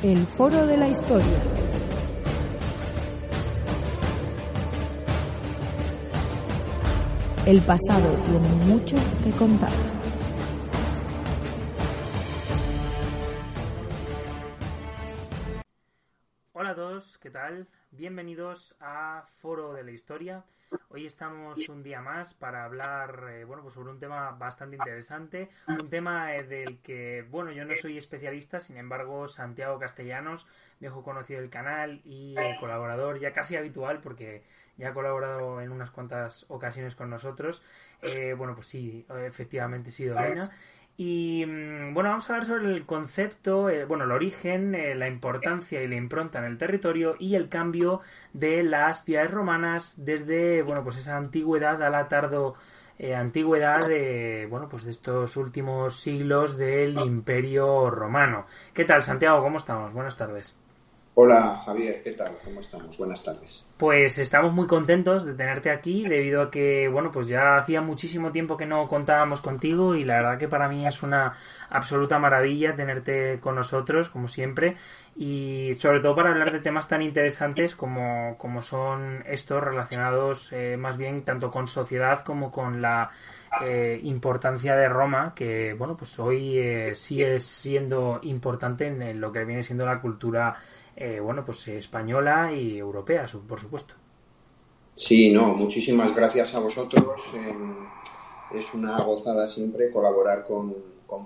El Foro de la Historia. El pasado tiene mucho que contar. Bienvenidos a Foro de la Historia. Hoy estamos un día más para hablar eh, bueno, pues sobre un tema bastante interesante, un tema eh, del que, bueno, yo no soy especialista, sin embargo, Santiago Castellanos, viejo conocido del canal y eh, colaborador ya casi habitual porque ya ha colaborado en unas cuantas ocasiones con nosotros. bueno, pues sí, efectivamente sí, domina. Y mm, bueno, vamos a hablar sobre el concepto, eh, bueno, el origen, eh, la importancia y la impronta en el territorio y el cambio de las ciudades romanas desde, bueno, pues esa antigüedad a la tardo eh, antigüedad de, bueno, pues de estos últimos siglos del Imperio Romano. ¿Qué tal, Santiago? ¿Cómo estamos? Buenas tardes. Hola Javier, ¿qué tal? ¿Cómo estamos? Buenas tardes. Pues estamos muy contentos de tenerte aquí debido a que, bueno, pues ya hacía muchísimo tiempo que no contábamos contigo y la verdad que para mí es una absoluta maravilla tenerte con nosotros, como siempre, y sobre todo para hablar de temas tan interesantes como, como son estos relacionados eh, más bien tanto con sociedad como con la eh, importancia de Roma, que, bueno, pues hoy eh, sigue siendo importante en lo que viene siendo la cultura eh, bueno, pues española y europea, por supuesto. Sí, no, muchísimas gracias a vosotros. es una gozada siempre colaborar con,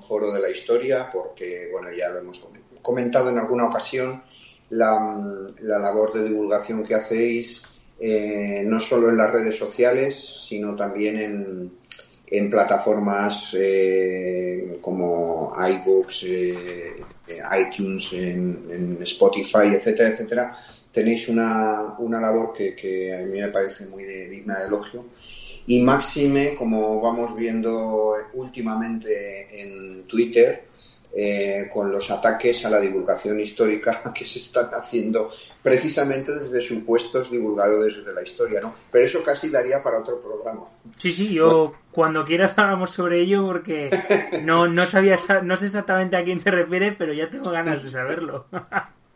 Foro de la Historia, porque, bueno, ya lo hemos comentado en alguna ocasión, la, labor de divulgación que hacéis, eh, no solo en las redes sociales, sino también en, en plataformas eh, como iBooks, eh, iTunes, en, Spotify, etcétera, etcétera, tenéis una, una labor que, que, a mí me parece muy digna de elogio. Y máxime, como vamos viendo últimamente en Twitter, eh, con los ataques a la divulgación histórica que se están haciendo precisamente desde supuestos divulgadores de la historia, ¿no? Pero eso casi daría para otro programa. Sí, sí, yo cuando quieras hablamos sobre ello porque no, no sabía, no sé exactamente a quién te refieres, pero ya tengo ganas de saberlo.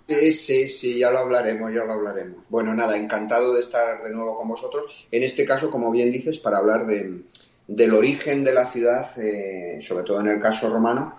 Sí, sí, sí, ya lo hablaremos, ya lo hablaremos. Bueno, nada, encantado de estar de nuevo con vosotros. En este caso, como bien dices, para hablar de, del origen de la ciudad, eh, sobre todo en el caso romano,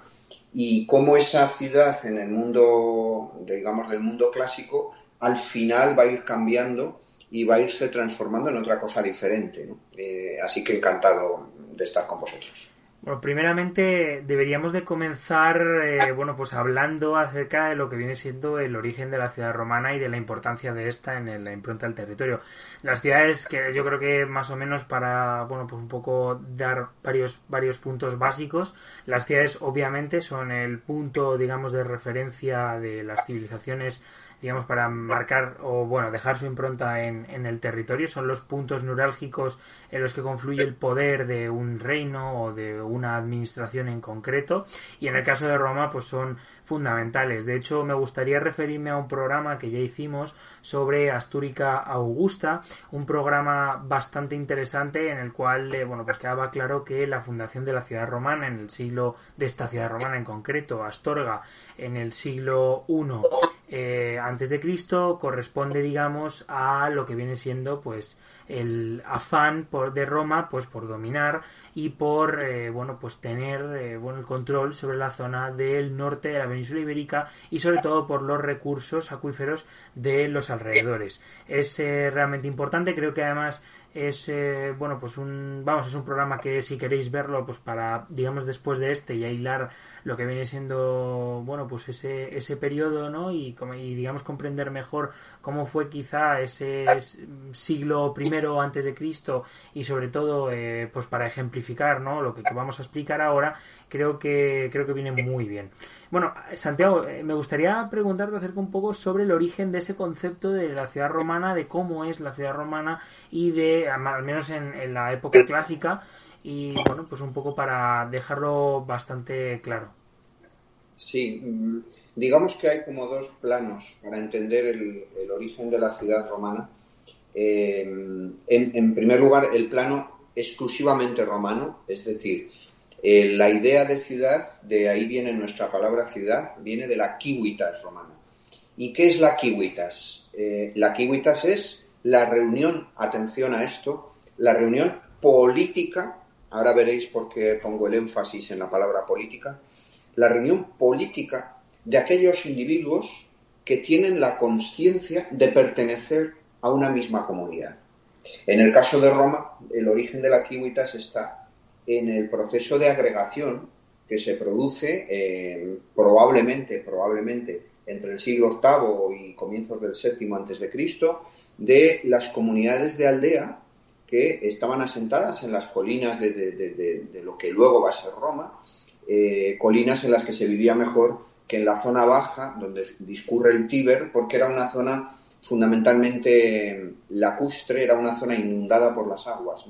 y cómo esa ciudad en el mundo, digamos, del mundo clásico, al final va a ir cambiando y va a irse transformando en otra cosa diferente. Eh, así que encantado de estar con vosotros. Bueno, primeramente deberíamos de comenzar, eh, bueno, pues hablando acerca de lo que viene siendo el origen de la ciudad romana y de la importancia de esta en la impronta del territorio. Las ciudades que yo creo que más o menos para, bueno, pues un poco dar varios, varios puntos básicos, las ciudades obviamente son el punto, digamos, de referencia de las civilizaciones digamos, para marcar o, bueno, dejar su impronta en, en, el territorio. Son los puntos neurálgicos en los que confluye el poder de un reino o de una administración en concreto. Y en el caso de Roma, pues son fundamentales. De hecho, me gustaría referirme a un programa que ya hicimos sobre Astúrica Augusta, un programa bastante interesante en el cual, eh, bueno, pues quedaba claro que la fundación de la ciudad romana en el siglo, de esta ciudad romana en concreto, Astorga, en el siglo I eh, antes de Cristo, corresponde, digamos, a lo que viene siendo, pues, el afán por, de Roma pues por dominar y por eh, bueno pues tener eh, bueno el control sobre la zona del norte de la península ibérica y sobre todo por los recursos acuíferos de los alrededores. Es realmente importante. Creo que además es eh, bueno pues un vamos es un programa que si queréis verlo pues para digamos después de este y aislar lo que viene siendo bueno pues ese ese periodo no y, y digamos comprender mejor cómo fue quizá ese siglo primero antes de Cristo y sobre todo eh, pues para ejemplificar no lo que vamos a explicar ahora creo que creo que viene muy bien bueno, Santiago, eh, me gustaría preguntarte acerca un poco sobre el origen de ese concepto de la ciudad romana, de cómo es la ciudad romana y de, al menos en, la época clásica, y bueno, pues un poco para dejarlo bastante claro. Sí, mm, digamos que hay como dos planos para entender el, origen de la ciudad romana. Eh, en primer lugar, el plano exclusivamente romano, es decir, eh, la idea de ciudad, de ahí viene nuestra palabra ciudad, viene de la civitas romana. ¿Y qué es la Kiwitas? Eh, la Kiwitas es la reunión, atención a esto, la reunión política, ahora veréis por qué pongo el énfasis en la palabra política, la reunión política de aquellos individuos que tienen la conciencia de pertenecer a una misma comunidad. En el caso de Roma, el origen de la Kiwitas está en el proceso de agregación que se produce eh, probablemente, probablemente entre el siglo VIII y comienzos del VII antes de Cristo, de las comunidades de aldea que estaban asentadas en las colinas de, lo que luego va a ser Roma, eh, colinas en las que se vivía mejor que en la zona baja, donde discurre el Tíber, porque era una zona fundamentalmente lacustre, era una zona inundada por las aguas.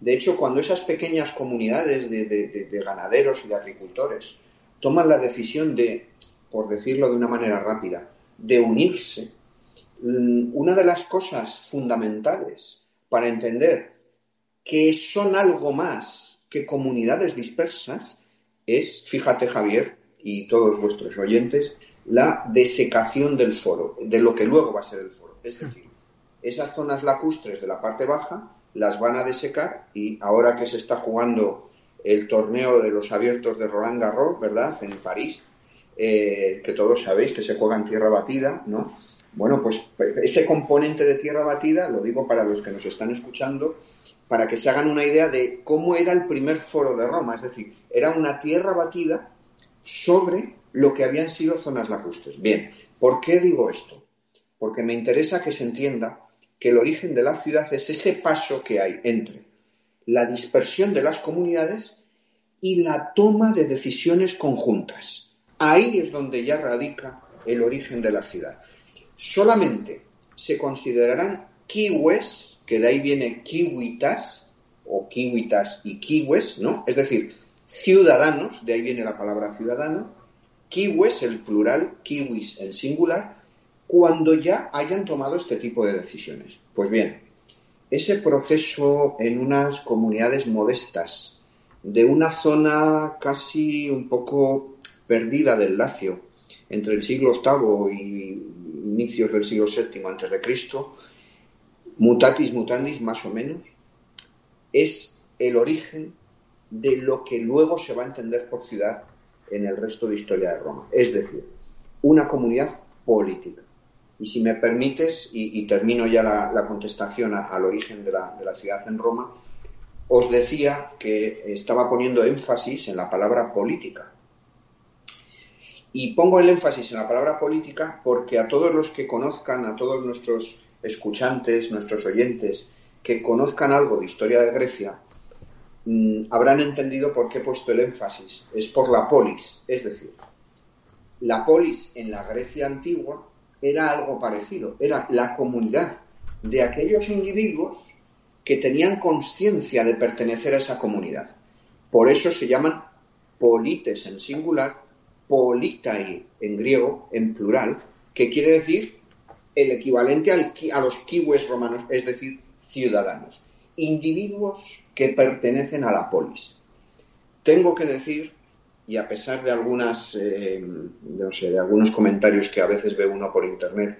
De hecho, cuando esas pequeñas comunidades de ganaderos y de agricultores toman la decisión de por decirlo de una manera rápida, de unirse, mm, una de las cosas fundamentales para entender que son algo más que comunidades dispersas es, fíjate Javier y todos vuestros oyentes, la desecación del foro, de lo que luego va a ser el foro. Es decir, esas zonas lacustres de la parte baja las van a desecar y ahora que se está jugando el torneo de los abiertos de Roland Garros, ¿verdad? En París, eh, que todos sabéis que se juega en tierra batida, ¿no? Bueno, pues ese componente de tierra batida, lo digo para los que nos están escuchando, para que se hagan una idea de cómo era el primer foro de Roma, es decir, era una tierra batida sobre lo que habían sido zonas lacustres. Bien, ¿por qué digo esto? Porque me interesa que se entienda que el origen de la ciudad es ese paso que hay entre la dispersión de las comunidades y la toma de decisiones conjuntas. Ahí es donde ya radica el origen de la ciudad. Solamente se considerarán kiwes, que de ahí viene kiwitas, o kiwitas y kiwes, ¿no? Es decir, ciudadanos, de ahí viene la palabra ciudadano, kiwes, el plural, kiwis, el singular, cuando ya hayan tomado este tipo de decisiones. Pues bien, ese proceso en unas comunidades modestas, de una zona casi un poco perdida del Lacio entre el siglo VIII y inicios del siglo VII antes de Cristo, mutatis mutandis más o menos, es el origen de lo que luego se va a entender por ciudad en el resto de historia de Roma. Es decir, una comunidad política. Y si me permites, y, termino ya la, contestación al origen de la, ciudad en Roma, os decía que estaba poniendo énfasis en la palabra política. Y pongo el énfasis en la palabra política porque a todos los que conozcan, a todos nuestros escuchantes, nuestros oyentes, que conozcan algo de historia de Grecia, mm, habrán entendido por qué he puesto el énfasis. Es por la polis, es decir, la polis en la Grecia antigua era algo parecido, era la comunidad de aquellos individuos que tenían conciencia de pertenecer a esa comunidad. Por eso se llaman polites en singular politai en griego, en plural, que quiere decir el equivalente a los kiwis romanos, es decir, ciudadanos, individuos que pertenecen a la polis. Tengo que decir, y a pesar de algunas, eh, no sé, de algunos comentarios que a veces ve uno por internet,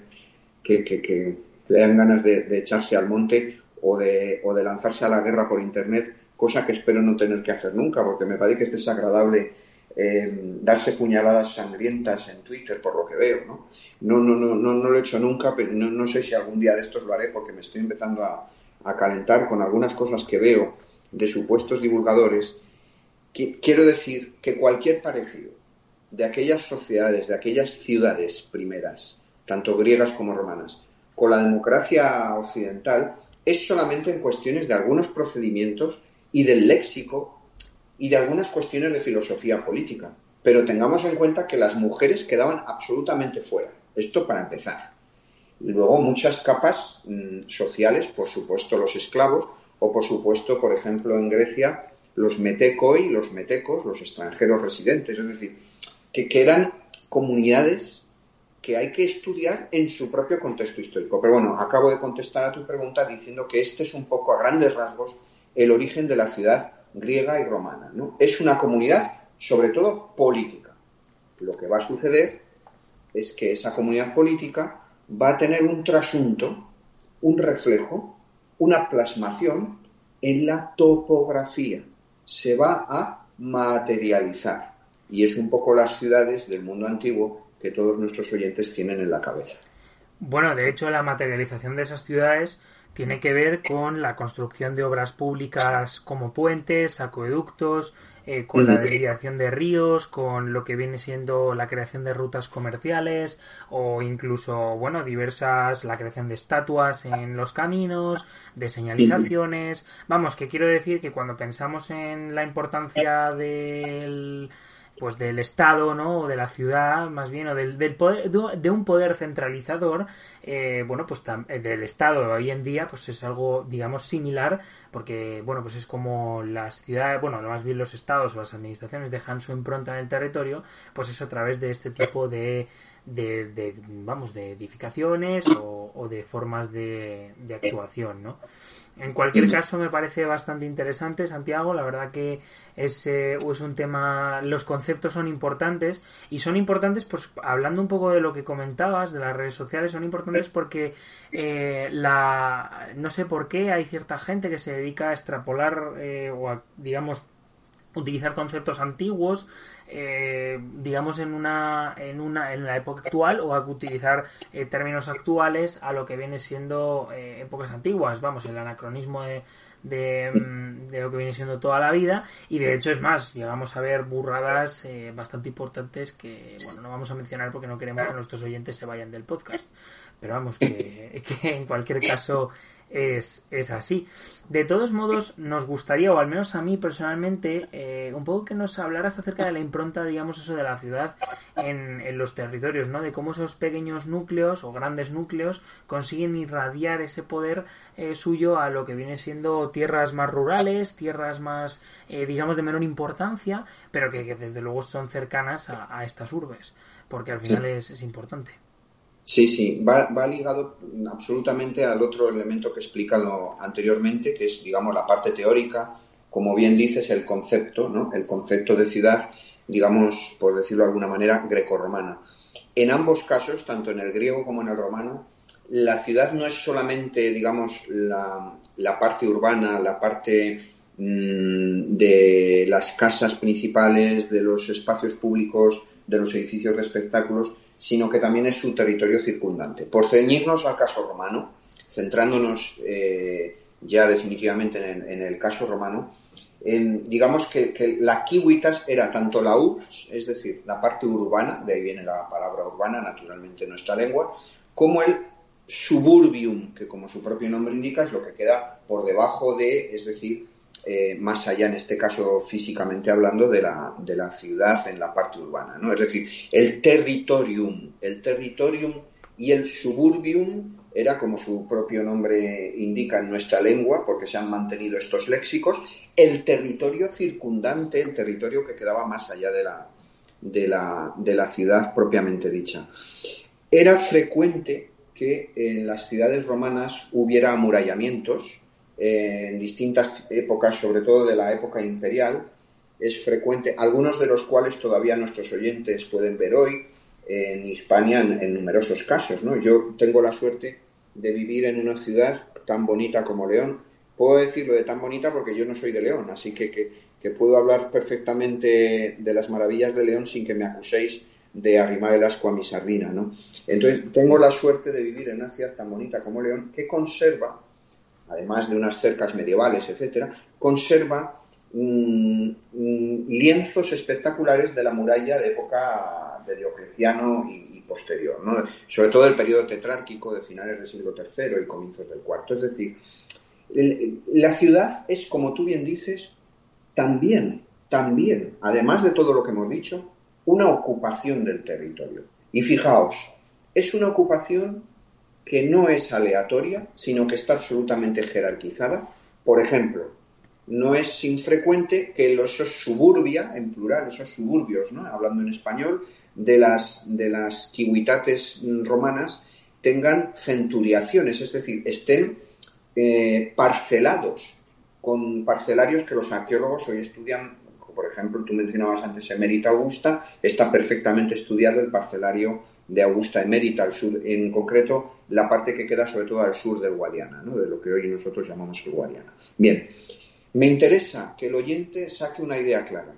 que, que, dan ganas de, echarse al monte o de, o de lanzarse a la guerra por internet, cosa que espero no tener que hacer nunca, porque me parece que es desagradable darse puñaladas sangrientas en Twitter por lo que veo, ¿no? No, no, no, no, no lo he hecho nunca, pero no, sé si algún día de estos lo haré porque me estoy empezando a, calentar con algunas cosas que veo de supuestos divulgadores. Quiero decir que cualquier parecido de aquellas sociedades, de aquellas ciudades primeras, tanto griegas como romanas, con la democracia occidental, es solamente en cuestiones de algunos procedimientos y del léxico y de algunas cuestiones de filosofía política. Pero tengamos en cuenta que las mujeres quedaban absolutamente fuera. Esto para empezar. Y luego muchas capas mm, sociales, por supuesto los esclavos, o por supuesto, por ejemplo, en Grecia, los metecoi, los metecos, los extranjeros residentes. Es decir, que, que eran comunidades que hay que estudiar en su propio contexto histórico. Pero bueno, acabo de contestar a tu pregunta diciendo que este es un poco a grandes rasgos el origen de la ciudad griega y romana. ¿no? Es una comunidad, sobre todo, política. Lo que va a suceder es que esa comunidad política va a tener un trasunto, un reflejo, una plasmación en la topografía. Se va a materializar. Y es un poco las ciudades del mundo antiguo que todos nuestros oyentes tienen en la cabeza. Bueno, de hecho, la materialización de esas ciudades tiene que ver con la construcción de obras públicas como puentes, acueductos, eh, con la desviación de ríos, con lo que viene siendo la creación de rutas comerciales o incluso, bueno, diversas, la creación de estatuas en los caminos, de señalizaciones. Vamos, que quiero decir que cuando pensamos en la importancia del pues del Estado, ¿no? O de la ciudad, más bien, o del, del poder, de un poder centralizador, eh, bueno, pues eh, del Estado hoy en día, pues es algo, digamos, similar, porque, bueno, pues es como las ciudades, bueno, más bien los estados o las administraciones dejan su impronta en el territorio, pues es a través de este tipo de, de, vamos, de edificaciones o, o de formas de, de actuación, ¿no? En cualquier caso, me parece bastante interesante, Santiago. La verdad que es, eh, es, un tema. Los conceptos son importantes. Y son importantes, pues, hablando un poco de lo que comentabas, de las redes sociales, son importantes porque eh, la. No sé por qué hay cierta gente que se dedica a extrapolar eh, o a, digamos, utilizar conceptos antiguos eh, digamos en una en una en la época actual o a utilizar eh, términos actuales a lo que viene siendo eh, épocas antiguas. Vamos el anacronismo de, de, de, lo que viene siendo toda la vida. Y de hecho es más llegamos a ver burradas bastante importantes que bueno no vamos a mencionar porque no queremos que nuestros oyentes se vayan del podcast. Pero vamos que en cualquier caso es, es así. De todos modos, nos gustaría, o al menos a mí personalmente, eh, un poco que nos hablaras acerca de la impronta, digamos, eso de la ciudad en, en, los territorios, ¿no? De cómo esos pequeños núcleos o grandes núcleos consiguen irradiar ese poder eh, suyo a lo que viene siendo tierras más rurales, tierras más, eh, digamos, de menor importancia, pero que, desde luego son cercanas a, a estas urbes, porque al final es, es importante. Sí, sí, va, va, ligado absolutamente al otro elemento que he explicado anteriormente, que es, digamos, la parte teórica, como bien dices, el concepto, ¿no? El concepto de ciudad, digamos, por decirlo de alguna manera, grecorromana. En ambos casos, tanto en el griego como en el romano, la ciudad no es solamente, digamos, la, parte urbana, la parte mmm, de las casas principales, de los espacios públicos, de los edificios de espectáculos, sino que también es su territorio circundante. Por ceñirnos al caso romano, centrándonos eh, ya definitivamente en el, caso romano, en, digamos que, la kiwitas era tanto la urbs, es decir, la parte urbana, de ahí viene la palabra urbana, naturalmente en nuestra lengua, como el suburbium, que como su propio nombre indica es lo que queda por debajo de, es decir, eh, más allá, en este caso físicamente hablando, de la, de la ciudad en la parte urbana. ¿no? Es decir, el territorium, el territorium y el suburbium era, como su propio nombre indica en nuestra lengua, porque se han mantenido estos léxicos, el territorio circundante, el territorio que quedaba más allá de la, de la, de la ciudad propiamente dicha. Era frecuente que en las ciudades romanas hubiera amurallamientos, en distintas épocas, sobre todo de la época imperial, es frecuente, algunos de los cuales todavía nuestros oyentes pueden ver hoy en Hispania en, numerosos casos. ¿no? Yo tengo la suerte de vivir en una ciudad tan bonita como León. Puedo decirlo de tan bonita porque yo no soy de León, así que, que, que puedo hablar perfectamente de las maravillas de León sin que me acuséis de arrimar el asco a mi sardina. ¿no? Entonces, tengo la suerte de vivir en una ciudad tan bonita como León que conserva además de unas cercas medievales, etcétera, conserva lienzos espectaculares de la muralla de época de Diocleciano y, posterior, sobre todo el periodo tetrárquico de finales del siglo III y comienzos del IV. Es decir, la ciudad es, como tú bien dices, también, también, además de todo lo que hemos dicho, una ocupación del territorio. Y fijaos, es una ocupación que no es aleatoria, sino que está absolutamente jerarquizada. Por ejemplo, no es infrecuente que los, suburbia, en plural, esos suburbios, ¿no? hablando en español, de las, de las kiwitates romanas, tengan centuriaciones, es decir, estén eh, parcelados con parcelarios que los arqueólogos hoy estudian. Por ejemplo, tú mencionabas antes Emerita Augusta, está perfectamente estudiado el parcelario de Augusta Emérita al sur, en concreto la parte que queda sobre todo al sur del Guadiana, de lo que hoy nosotros llamamos el Guadiana. Bien, me interesa que el oyente saque una idea clara.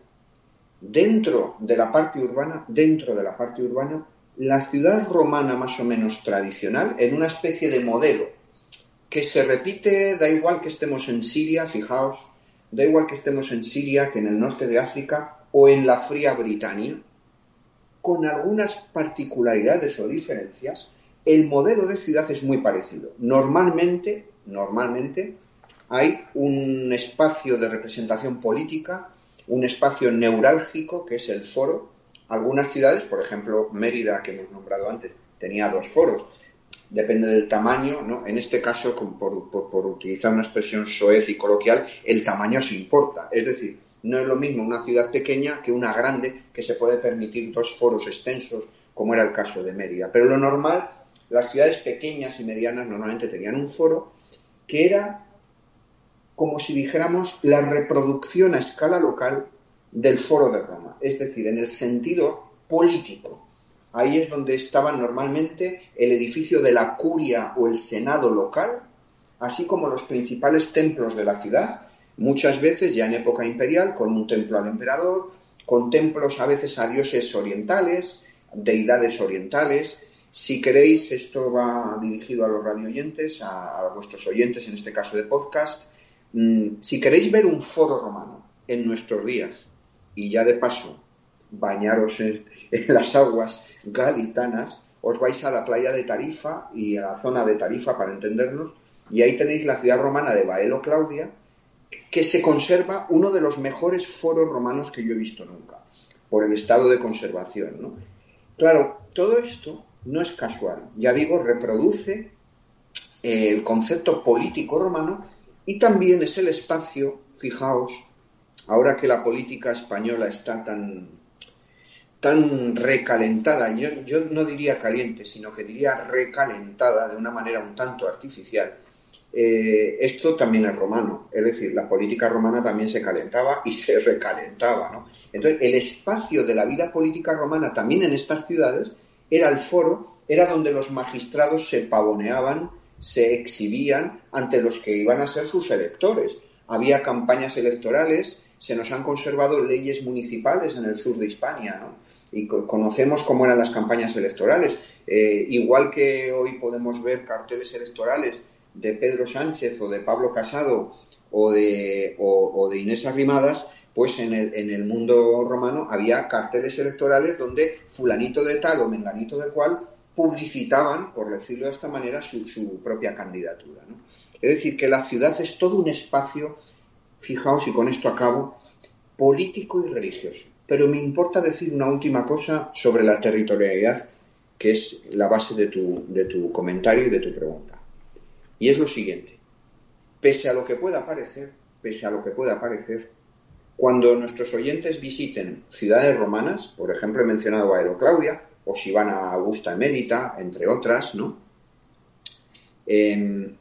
Dentro de la parte urbana, dentro de la parte urbana, la ciudad romana más o menos tradicional, en una especie de modelo que se repite, da igual que estemos en Siria, fijaos, da igual que estemos en Siria, que en el norte de África o en la fría Britania, con algunas particularidades o diferencias, el modelo de ciudad es muy parecido. Normalmente, normalmente hay un espacio de representación política, un espacio neurálgico que es el foro. Algunas ciudades, por ejemplo, Mérida, que hemos nombrado antes, tenía dos foros. Depende del tamaño, ¿no? En este caso, por, por utilizar una expresión soez y coloquial, el tamaño se importa. Es decir, no es lo mismo una ciudad pequeña que una grande que se puede permitir dos foros extensos, como era el caso de Mérida. Pero lo normal, las ciudades pequeñas y medianas normalmente tenían un foro que era como si dijéramos la reproducción a escala local del foro de Roma, es decir, en el sentido político. Ahí es donde estaba normalmente el edificio de la curia o el senado local, así como los principales templos de la ciudad, muchas veces ya en época imperial, con un templo al emperador, con templos a veces a dioses orientales, deidades orientales. Si queréis, esto va dirigido a los radioyentes, a, a vuestros oyentes, en este caso de podcast. Mm, si queréis ver un foro romano en nuestros días, y ya de paso bañaros en, en las aguas gaditanas, os vais a la playa de Tarifa y a la zona de Tarifa para entendernos, y ahí tenéis la ciudad romana de Baelo Claudia, que se conserva uno de los mejores foros romanos que yo he visto nunca, por el estado de conservación. Claro, todo esto no es casual, ya digo, reproduce el concepto político romano y también es el espacio, fijaos, ahora que la política española está tan, tan recalentada, yo, yo no diría caliente, sino que diría recalentada de una manera un tanto artificial, eh, esto también es romano, es decir, la política romana también se calentaba y se recalentaba. ¿no? Entonces, el espacio de la vida política romana también en estas ciudades era el foro, era donde los magistrados se pavoneaban, se exhibían ante los que iban a ser sus electores. Había campañas electorales, se nos han conservado leyes municipales en el sur de Hispania, ¿no? y conocemos cómo eran las campañas electorales. Eh, igual que hoy podemos ver carteles electorales de Pedro Sánchez o de Pablo Casado o de, o, de Inés Arrimadas, pues en el, en el mundo romano había carteles electorales donde fulanito de tal o menganito de cual publicitaban, por decirlo de esta manera, su, propia candidatura. Es decir, que la ciudad es todo un espacio, fijaos y con esto acabo, político y religioso. Pero me importa decir una última cosa sobre la territorialidad, que es la base de tu, de tu comentario y de tu pregunta. Y es lo siguiente, pese a lo que pueda parecer, pese a lo que pueda parecer, cuando nuestros oyentes visiten ciudades romanas, por ejemplo he mencionado a Aeroclaudia, o si van a Augusta Emérita, entre otras, ¿no? Em,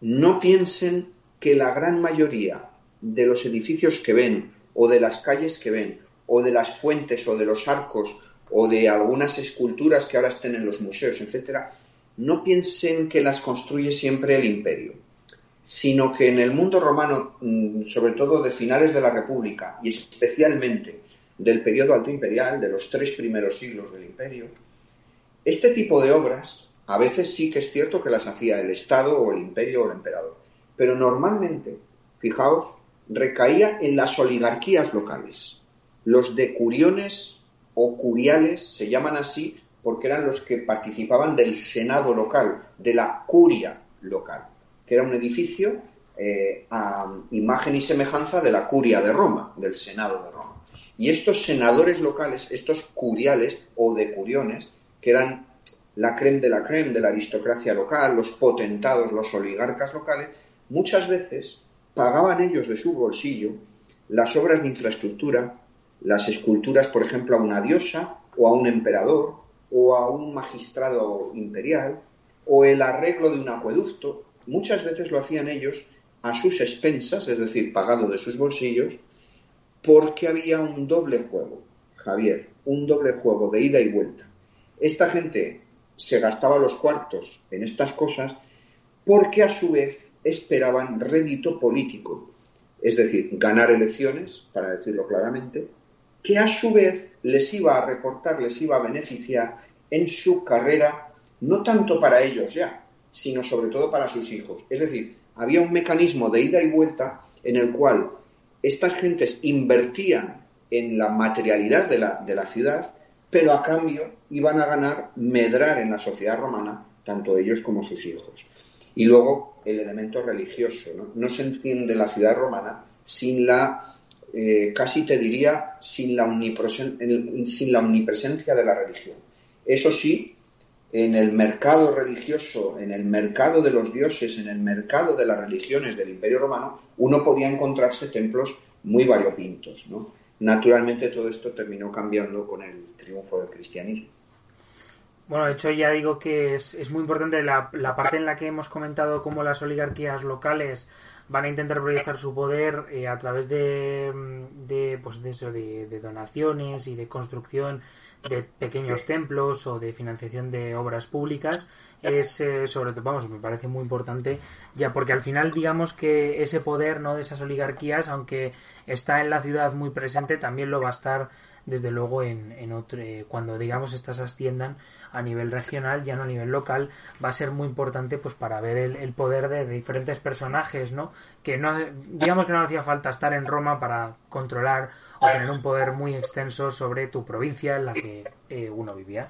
no piensen que la gran mayoría de los edificios que ven, o de las calles que ven, o de las fuentes, o de los arcos, o de algunas esculturas que ahora estén en los museos, etcétera, no piensen que las construye siempre el imperio, sino que en el mundo romano, mm, sobre todo de finales de la República y especialmente del periodo alto imperial, de los tres primeros siglos del imperio, este tipo de obras a veces sí que es cierto que las hacía el Estado o el imperio o el emperador, pero normalmente, fijaos, recaía en las oligarquías locales. Los decuriones o curiales se llaman así porque eran los que participaban del Senado local, de la curia local, que era un edificio eh, a imagen y semejanza de la curia de Roma, del Senado de Roma. Y estos senadores locales, estos curiales o decuriones, que eran la creme de la creme de la aristocracia local, los potentados, los oligarcas locales, muchas veces pagaban ellos de su bolsillo las obras de infraestructura, las esculturas, por ejemplo, a una diosa o a un emperador, o a un magistrado imperial o el arreglo de un acueducto, muchas veces lo hacían ellos a sus expensas, es decir, pagado de sus bolsillos, porque había un doble juego, Javier, un doble juego de ida y vuelta. esta gente se gastaba los cuartos en estas cosas porque a su vez esperaban rédito político, es decir, ganar elecciones, para decirlo claramente, que a su vez les iba a reportar, les iba a beneficiar en su carrera, no tanto para ellos ya, sino sobre todo para sus hijos. Es decir, había un mecanismo de ida y vuelta en el cual estas gentes invertían en la materialidad de la, de la ciudad, pero a cambio iban a ganar medrar en la sociedad romana, tanto ellos como sus hijos. Y luego el elemento religioso. No, se entiende la ciudad romana sin la, eh, casi te diría, sin la, omnipresencia de la religión. Eso sí, en el mercado religioso, en el mercado de los dioses, en el mercado de las religiones del Imperio Romano, uno podía encontrarse templos muy variopintos. Naturalmente todo esto terminó cambiando con el triunfo del cristianismo. Bueno, de hecho ya digo que es, es muy importante la, la, parte en la que hemos comentado cómo las oligarquías locales van a intentar proyectar su poder eh, a través de, de, pues de eso, de, de, donaciones y de construcción de pequeños templos o de financiación de obras públicas. Es eh, sobre todo, vamos, me parece muy importante ya porque al final digamos que ese poder no de esas oligarquías, aunque está en la ciudad muy presente, también lo va a estar desde luego en, en otro, eh, cuando digamos estas asciendan a nivel regional, ya no a nivel local, va a ser muy importante pues para ver el, poder de, diferentes personajes, ¿no? Que no, digamos que no hacía falta estar en Roma para controlar o tener un poder muy extenso sobre tu provincia en la que eh, uno vivía.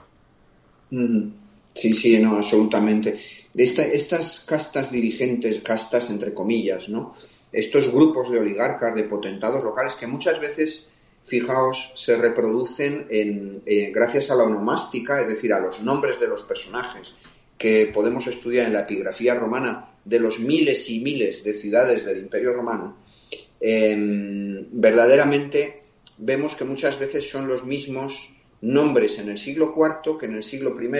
Mm, sí, sí, no, absolutamente. estas castas dirigentes, castas entre comillas, ¿no? Estos grupos de oligarcas, de potentados locales que muchas veces fijaos, se reproducen en, eh, gracias a la onomástica, es decir, a los nombres de los personajes que podemos estudiar en la epigrafía romana de los miles y miles de ciudades del Imperio Romano, em, verdaderamente vemos que muchas veces son los mismos nombres en el siglo IV que en el siglo I,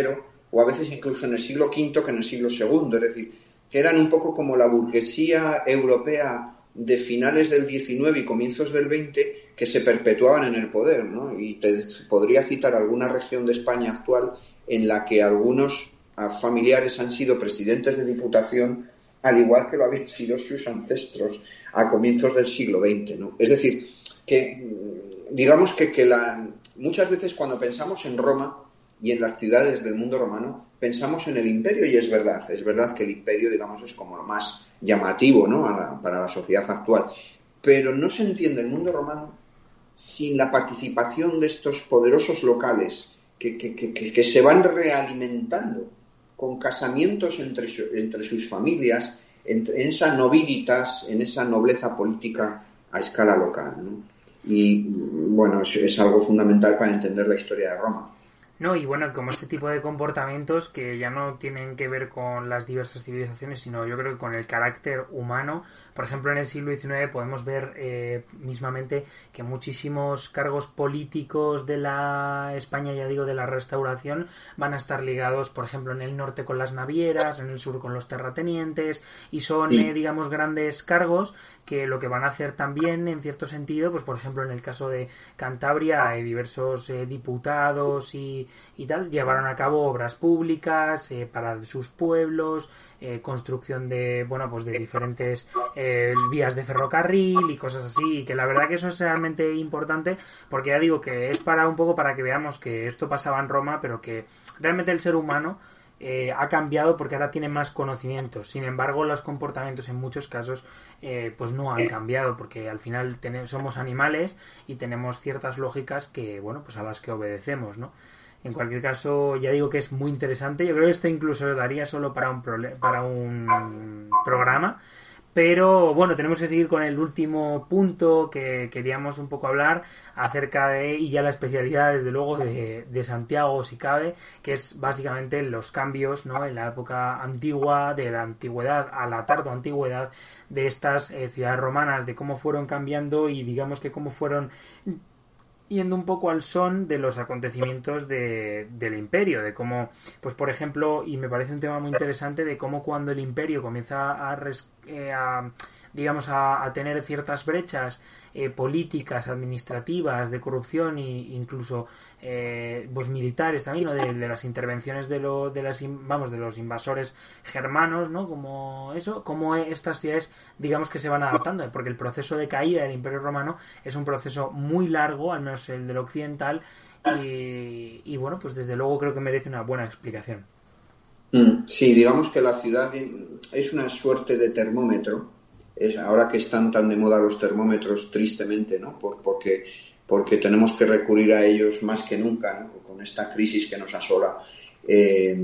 o a veces incluso en el siglo V que en el siglo II, es decir, que eran un poco como la burguesía europea de finales del XIX y comienzos del XX que se perpetuaban en el poder, ¿no? Y te podría citar alguna región de España actual en la que algunos ah, familiares han sido presidentes de diputación al igual que lo habían sido sus ancestros a comienzos del siglo XX, ¿no? Es decir, que mm, digamos que, que la, muchas veces cuando pensamos en Roma y en las ciudades del mundo romano, pensamos en el imperio y es verdad, es verdad que el imperio, digamos, es como lo más llamativo, ¿no? para la sociedad actual. Pero no se entiende el mundo romano sin la participación de estos poderosos locales que, que, se van realimentando con casamientos entre, entre sus familias, en, esa nobilitas, en esa nobleza política a escala local. Y bueno, es algo fundamental para entender la historia de Roma. No, y bueno, como este tipo de comportamientos que ya no tienen que ver con las diversas civilizaciones, sino yo creo que con el carácter humano. Por ejemplo, en el siglo XIX podemos ver eh, mismamente que muchísimos cargos políticos de la España, ya digo, de la restauración, van a estar ligados, por ejemplo, en el norte con las navieras, en el sur con los terratenientes, y son, eh, digamos, grandes cargos que lo que van a hacer también, en cierto sentido, pues por ejemplo en el caso de Cantabria, hay diversos eh, diputados y, y, tal, llevaron a cabo obras públicas eh, para sus pueblos, eh, construcción de, bueno, pues de diferentes vías de ferrocarril y cosas así, y que la verdad que eso es realmente importante, porque ya digo que es para un poco para que veamos que esto pasaba en Roma, pero que realmente el ser humano eh, ha cambiado porque ahora tiene más conocimientos. Sin embargo, los comportamientos en muchos casos eh, pues no han cambiado porque al final tenemos, somos animales y tenemos ciertas lógicas que, bueno, pues a las que obedecemos, ¿no? En cualquier caso, ya digo que es muy interesante. Yo creo que esto incluso daría solo para un, para un programa pero bueno, tenemos que seguir con el último punto que queríamos un poco hablar acerca de, y ya la especialidad desde luego de, Santiago si cabe, que es básicamente los cambios ¿no? en la época antigua, de la antigüedad a la tardo antigüedad de estas eh, ciudades romanas, de cómo fueron cambiando y digamos que cómo fueron yendo un poco al son de los acontecimientos de, del imperio, de cómo, pues por ejemplo, y me parece un tema muy interesante, de cómo cuando el imperio comienza a, eh, digamos, a, tener ciertas brechas eh, políticas, administrativas, de corrupción e incluso eh, pues militares también, ¿no? de, las intervenciones de, lo, de las vamos de los invasores germanos, ¿no? Como eso, como estas ciudades, digamos que se van adaptando, porque el proceso de caída del Imperio Romano es un proceso muy largo, al menos el del occidental, y, bueno, pues desde luego creo que merece una buena explicación. Mm, sí, digamos que la ciudad es una suerte de termómetro. Es, ahora que están tan de moda los termómetros, tristemente, ¿no? Por, porque porque tenemos que recurrir a ellos más que nunca con esta crisis que nos asola eh,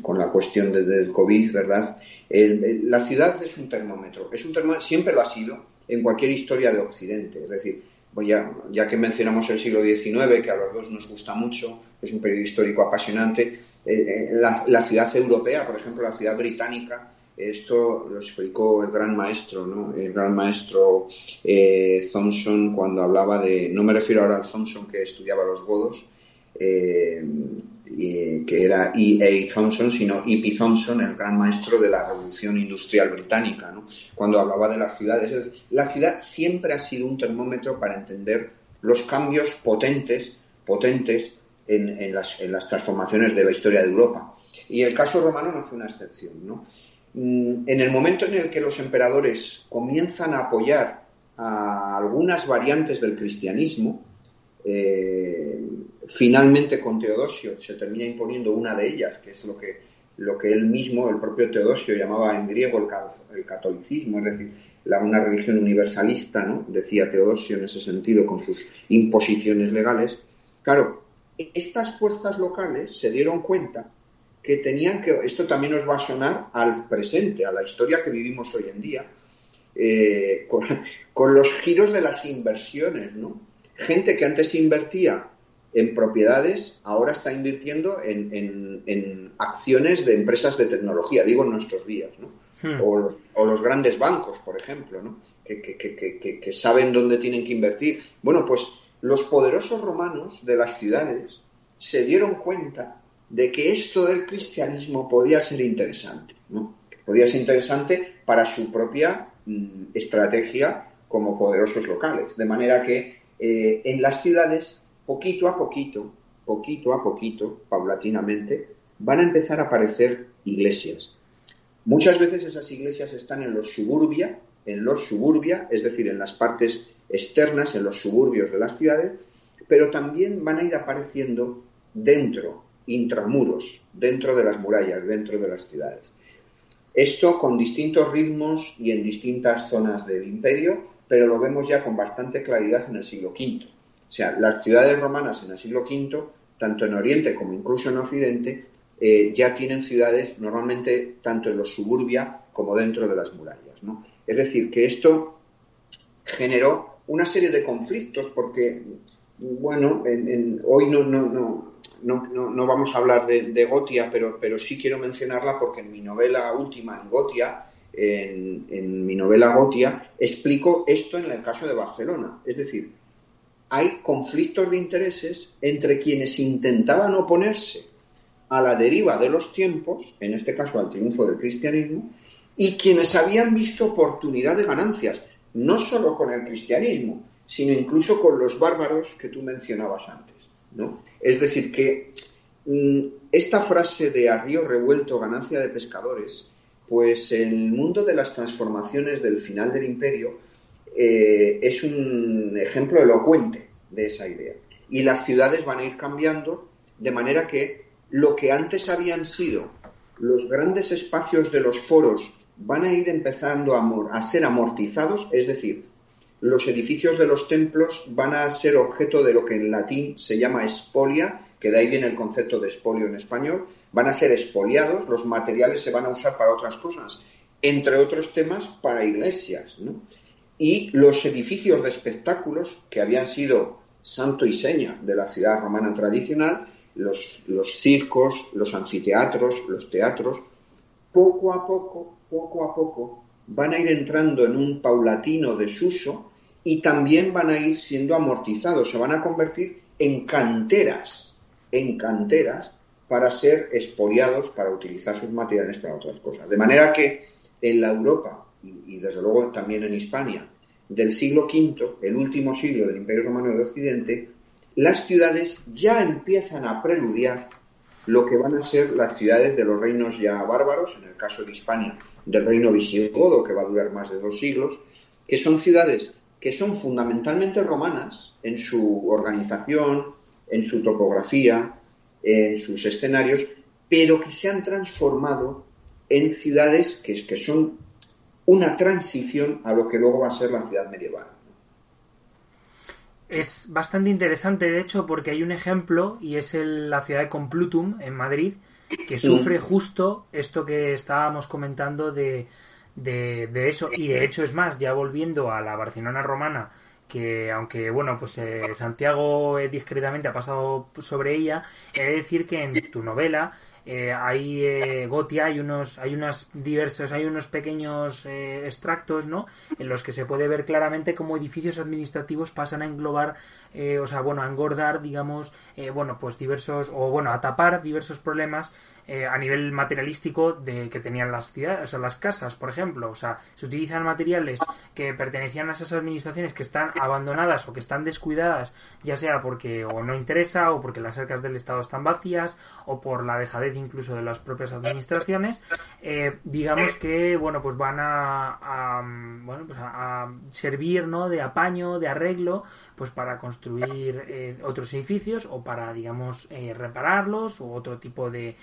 con la cuestión del COVID, ¿verdad? la ciudad es un termómetro, es un termómetro, siempre lo ha sido en cualquier historia de Occidente, es decir, ya, ya, que mencionamos el siglo XIX, que a los dos nos gusta mucho, es un periodo histórico apasionante, eh, eh, la, ciudad europea, por ejemplo, la ciudad británica, esto lo explicó el gran maestro, ¿no? El gran maestro eh, Thompson cuando hablaba de, no me refiero ahora al Thompson que estudiaba los godos, eh, que era E. A. Thompson, sino E. Thompson, el gran maestro de la revolución industrial británica, ¿no? Cuando hablaba de las ciudades. la ciudad siempre ha sido un termómetro para entender los cambios potentes, potentes en las transformaciones de la historia de Europa. Y el caso romano no fue una excepción, ¿no? Mm, en el momento en el que los emperadores comienzan a apoyar a algunas variantes del cristianismo, eh, finalmente con Teodosio se termina imponiendo una de ellas, que es lo que, lo que él mismo, el propio Teodosio, llamaba en griego el, catolicismo, es decir, una religión universalista, decía Teodosio en ese sentido, con sus imposiciones legales. Claro, estas fuerzas locales se dieron cuenta que tenían que, esto también nos va a sonar al presente, a la historia que vivimos hoy en día, eh, con, los giros de las inversiones, ¿no? Gente que antes invertía en propiedades, ahora está invirtiendo en, acciones de empresas de tecnología, digo en nuestros días, ¿no? Hmm. O, los grandes bancos, por ejemplo, ¿no? Que, que, saben dónde tienen que invertir. Bueno, pues los poderosos romanos de las ciudades se dieron cuenta de que esto del cristianismo podía ser interesante. Podía ser interesante para su propia mm, estrategia como poderosos locales. De manera que eh, en las ciudades, poquito a poquito, poquito a poquito, paulatinamente, van a empezar a aparecer iglesias. Muchas veces esas iglesias están en los suburbia, en los suburbia, es decir, en las partes externas, en los suburbios de las ciudades, pero también van a ir apareciendo dentro intramuros, dentro de las murallas, dentro de las ciudades. Esto con distintos ritmos y en distintas zonas del imperio, pero lo vemos ya con bastante claridad en el siglo V. O sea, las ciudades romanas en el siglo V, tanto en Oriente como incluso en Occidente, eh, ya tienen ciudades normalmente tanto en los suburbia como dentro de las murallas. Es decir, que esto generó una serie de conflictos porque, bueno, hoy no, no, no, no, no, vamos a hablar de, Gotia, pero, pero sí quiero mencionarla porque en mi novela última, en Gotia, en, mi novela Gotia, explico esto en el caso de Barcelona. Es decir, hay conflictos de intereses entre quienes intentaban oponerse a la deriva de los tiempos, en este caso al triunfo del cristianismo, y quienes habían visto oportunidad de ganancias, no solo con el cristianismo, sino incluso con los bárbaros que tú mencionabas antes. ¿no? Es decir, que mm, esta frase de a revuelto, ganancia de pescadores, pues el mundo de las transformaciones del final del imperio eh, es un ejemplo elocuente de esa idea. Y las ciudades van a ir cambiando de manera que lo que antes habían sido los grandes espacios de los foros van a ir empezando a ser amortizados, es decir, los edificios de los templos van a ser objeto de lo que en latín se llama espolia, que de ahí viene el concepto de espolio en español, van a ser expoliados, los materiales se van a usar para otras cosas, entre otros temas para iglesias. Y los edificios de espectáculos, que habían sido santo y seña de la ciudad romana tradicional, los circos, los anfiteatros, los teatros, poco a poco, poco a poco, van a ir entrando en un paulatino desuso y también van a ir siendo amortizados, se van a convertir en canteras, en canteras para ser expoliados, para utilizar sus materiales para otras cosas. De manera que en la Europa y, desde luego también en Hispania, del siglo V, el último siglo del Imperio Romano de Occidente, las ciudades ya empiezan a preludiar lo que van a ser las ciudades de los reinos ya bárbaros, en el caso de Hispania, del reino visigodo, que va a durar más de dos siglos, que son ciudades que son fundamentalmente romanas en su organización, en su topografía, en sus escenarios, pero que se han transformado en ciudades que, que son una transición a lo que luego va a ser la ciudad medieval. Es bastante interesante, de hecho, porque hay un ejemplo, y es la ciudad de Complutum, en Madrid, que sufre justo esto que estábamos comentando de, de, eso. Y de hecho, es más, ya volviendo a la Barcelona romana, que aunque, bueno, pues eh, Santiago eh, discretamente ha pasado sobre ella, he de decir que en tu novela eh, hay eh, Gotia, hay unos, hay unos diversos, hay unos pequeños eh, extractos, ¿no? En los que se puede ver claramente cómo edificios administrativos pasan a englobar, eh, o sea, bueno, a engordar, digamos, bueno, pues diversos, o bueno, a tapar diversos problemas a nivel materialístico de que tenían las ciudades, o las casas, por ejemplo, o sea, se utilizan materiales que pertenecían a esas administraciones que están abandonadas o que están descuidadas, ya sea porque o no interesa o porque las arcas del Estado están vacías o por la dejadez incluso de las propias administraciones, eh, digamos que bueno pues van a, bueno pues a, servir ¿no? de apaño, de arreglo, pues para construir eh, otros edificios o para digamos eh, repararlos o otro tipo de,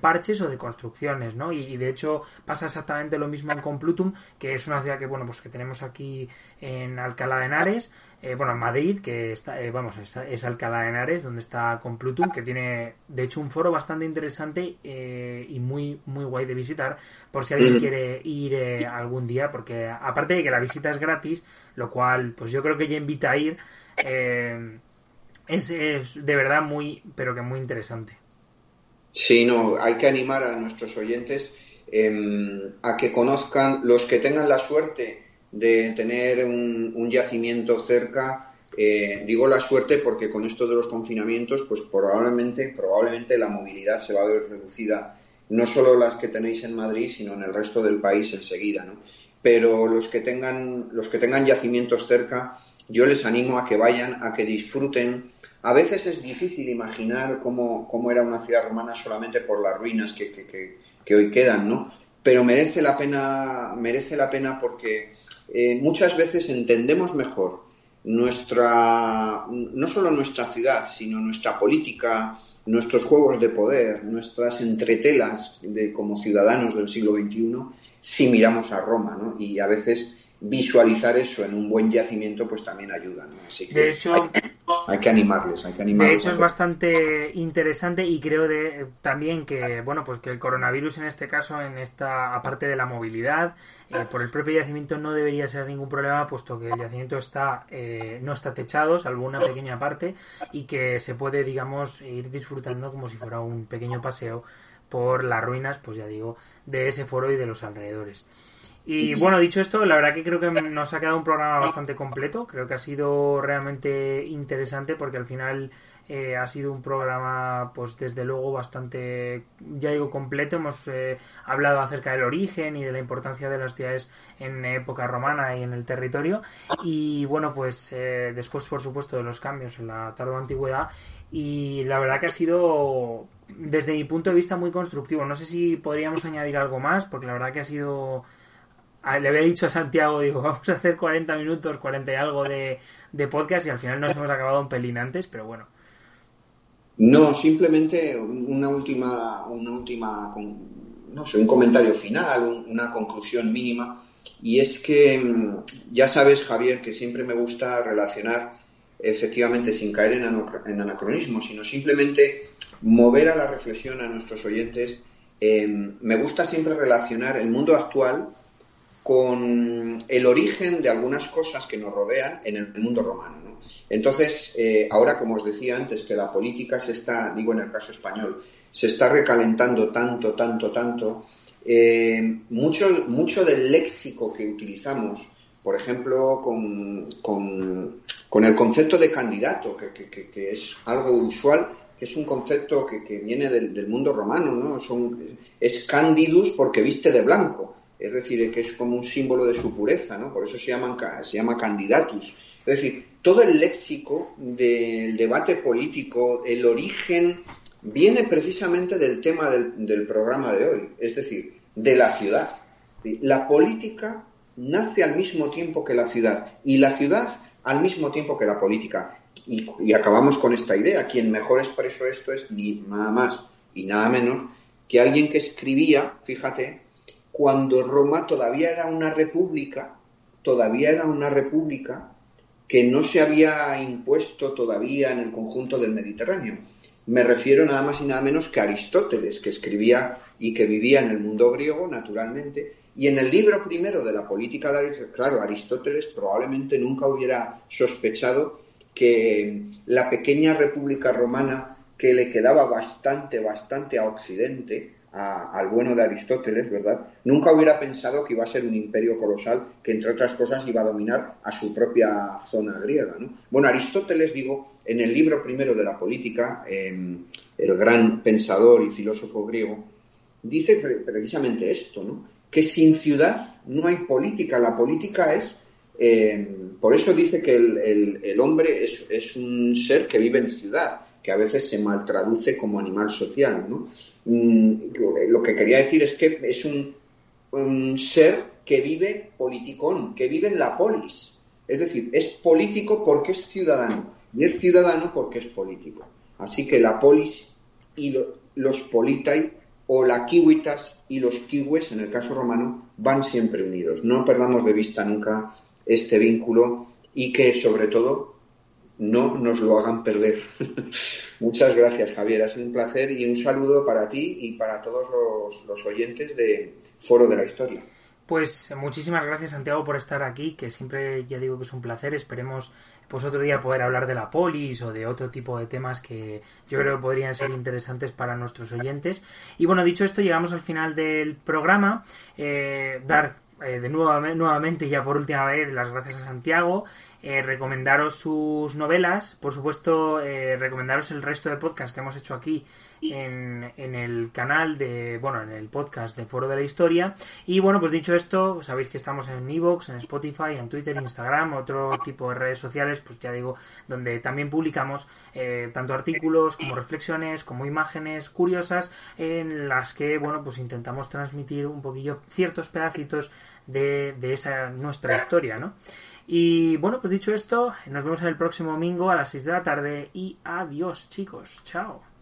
parches o de construcciones, ¿no? Y, de hecho pasa exactamente lo mismo en Complutum, que es una ciudad que bueno pues que tenemos aquí en Alcalá de Henares eh, bueno, en Madrid, que está, eh, vamos, es, Alcalá de Henares, donde está Complutum, que tiene, de hecho, un foro bastante interesante eh, y muy, muy guay de visitar, por si alguien quiere ir algún día, porque aparte de que la visita es gratis, lo cual, pues yo creo que ya invita a ir, es, es de verdad muy, pero que muy interesante. Sí, no, hay que animar a nuestros oyentes em, a que conozcan, los que tengan la suerte de tener un, yacimiento cerca. Eh, digo la suerte porque con esto de los confinamientos, pues probablemente, probablemente la movilidad se va a ver reducida, no solo las que tenéis en Madrid, sino en el resto del país enseguida, ¿no? Pero los que tengan, los que tengan yacimientos cerca, yo les animo a que vayan, a que disfruten. A veces es difícil imaginar cómo, cómo era una ciudad romana solamente por las ruinas que, que, que hoy quedan, ¿no? Pero merece la pena, merece la pena porque eh, muchas veces entendemos mejor nuestra, no solo nuestra ciudad, sino nuestra política, nuestros juegos de poder, nuestras entretelas de, como ciudadanos del siglo XXI, si miramos a Roma, ¿no? Y a veces visualizar eso en un buen yacimiento pues también ayuda. Así que de hecho, hay, que animarles, hay que animarles. De hecho es bastante interesante y creo de, también que bueno pues que el coronavirus en este caso, en esta aparte de la movilidad, eh, por el propio yacimiento no debería ser ningún problema puesto que el yacimiento está eh, no está techado salvo una pequeña parte y que se puede digamos ir disfrutando como si fuera un pequeño paseo por las ruinas pues ya digo de ese foro y de los alrededores. Y bueno, dicho esto, la verdad que creo que nos ha quedado un programa bastante completo. Creo que ha sido realmente interesante porque al final eh, ha sido un programa, pues desde luego bastante, ya digo, completo. Hemos eh, hablado acerca del origen y de la importancia de las ciudades en época romana y en el territorio. Y bueno, pues eh, después, por supuesto, de los cambios en la tarde antigüedad. Y la verdad que ha sido, desde mi punto de vista, muy constructivo. No sé si podríamos añadir algo más, porque la verdad que ha sido le había dicho a Santiago, digo, vamos a hacer 40 minutos, 40 y algo de, podcast y al final nos hemos acabado un pelín antes, pero bueno. No, simplemente una última, una última, no sé, un comentario final, una conclusión mínima. Y es que mm, ya sabes, Javier, que siempre me gusta relacionar, efectivamente, sin caer en, anacronismo, sino simplemente mover a la reflexión a nuestros oyentes. me gusta siempre relacionar el mundo actual con el origen de algunas cosas que nos rodean en el mundo romano. Entonces, eh, ahora, como os decía antes, que la política se está, digo en el caso español, se está recalentando tanto, tanto, tanto, eh, mucho, mucho del léxico que utilizamos, por ejemplo, con, con, el concepto de candidato, que, es algo usual, que es un concepto que, viene del, mundo romano, ¿no? Son, es candidus porque viste de blanco es decir, que es como un símbolo de su pureza, ¿no? Por eso se, llaman, se llama candidatus. Es decir, todo el léxico del debate político, el origen, viene precisamente del tema del, programa de hoy, es decir, de la ciudad. La política nace al mismo tiempo que la ciudad y la ciudad al mismo tiempo que la política. Y, acabamos con esta idea. Quien mejor expresó esto es ni nada más y nada menos que alguien que escribía, fíjate, cuando Roma todavía era una república, todavía era una república que no se había impuesto todavía en el conjunto del Mediterráneo. Me refiero nada más y nada menos que a Aristóteles, que escribía y que vivía en el mundo griego, naturalmente, y en el libro primero de la política de Aristóteles, claro, Aristóteles probablemente nunca hubiera sospechado que la pequeña república romana que le quedaba bastante, bastante a Occidente, al bueno de Aristóteles, ¿verdad? Nunca hubiera pensado que iba a ser un imperio colosal que, entre otras cosas, iba a dominar a su propia zona griega, ¿no? Bueno, Aristóteles, digo, en el libro primero de la política, el gran pensador y filósofo griego, dice precisamente esto, ¿no? que sin ciudad no hay política. La política es, eh, por eso dice que el, hombre es, un ser que vive en ciudad, que a veces se maltraduce como animal social. ¿no? Mm, lo que quería decir es que es un, ser que vive politicón, que vive en la polis. Es decir, es político porque es ciudadano y es ciudadano porque es político. Así que la polis y los politai o la kiwitas y los kiwis, en el caso romano, van siempre unidos. No perdamos de vista nunca este vínculo y que, sobre todo, no nos lo hagan perder. Muchas gracias, Javier. Ha sido un placer y un saludo para ti y para todos los, los oyentes de Foro de la Historia. Pues muchísimas gracias Santiago por estar aquí, que siempre ya digo que es un placer. Esperemos pues otro día poder hablar de la polis o de otro tipo de temas que yo creo que podrían ser interesantes para nuestros oyentes. Y bueno, dicho esto, llegamos al final del programa. Eh, dar eh, de nuevo, nuevamente, ya por última vez, las gracias a Santiago. Eh, recomendaros sus novelas, por supuesto, recomendaros el resto de podcasts que hemos hecho aquí en, en, el canal de, bueno, en el podcast de Foro de la Historia. Y bueno, pues dicho esto, sabéis que estamos en Evox, en Spotify, en Twitter, Instagram, otro tipo de redes sociales, pues ya digo, donde también publicamos eh, tanto artículos como reflexiones, como imágenes curiosas, en las que, bueno, pues intentamos transmitir un poquillo ciertos pedacitos de, de esa nuestra historia, ¿no? Y bueno, pues dicho esto, nos vemos en el próximo domingo a las 6 de la tarde y adiós chicos, chao.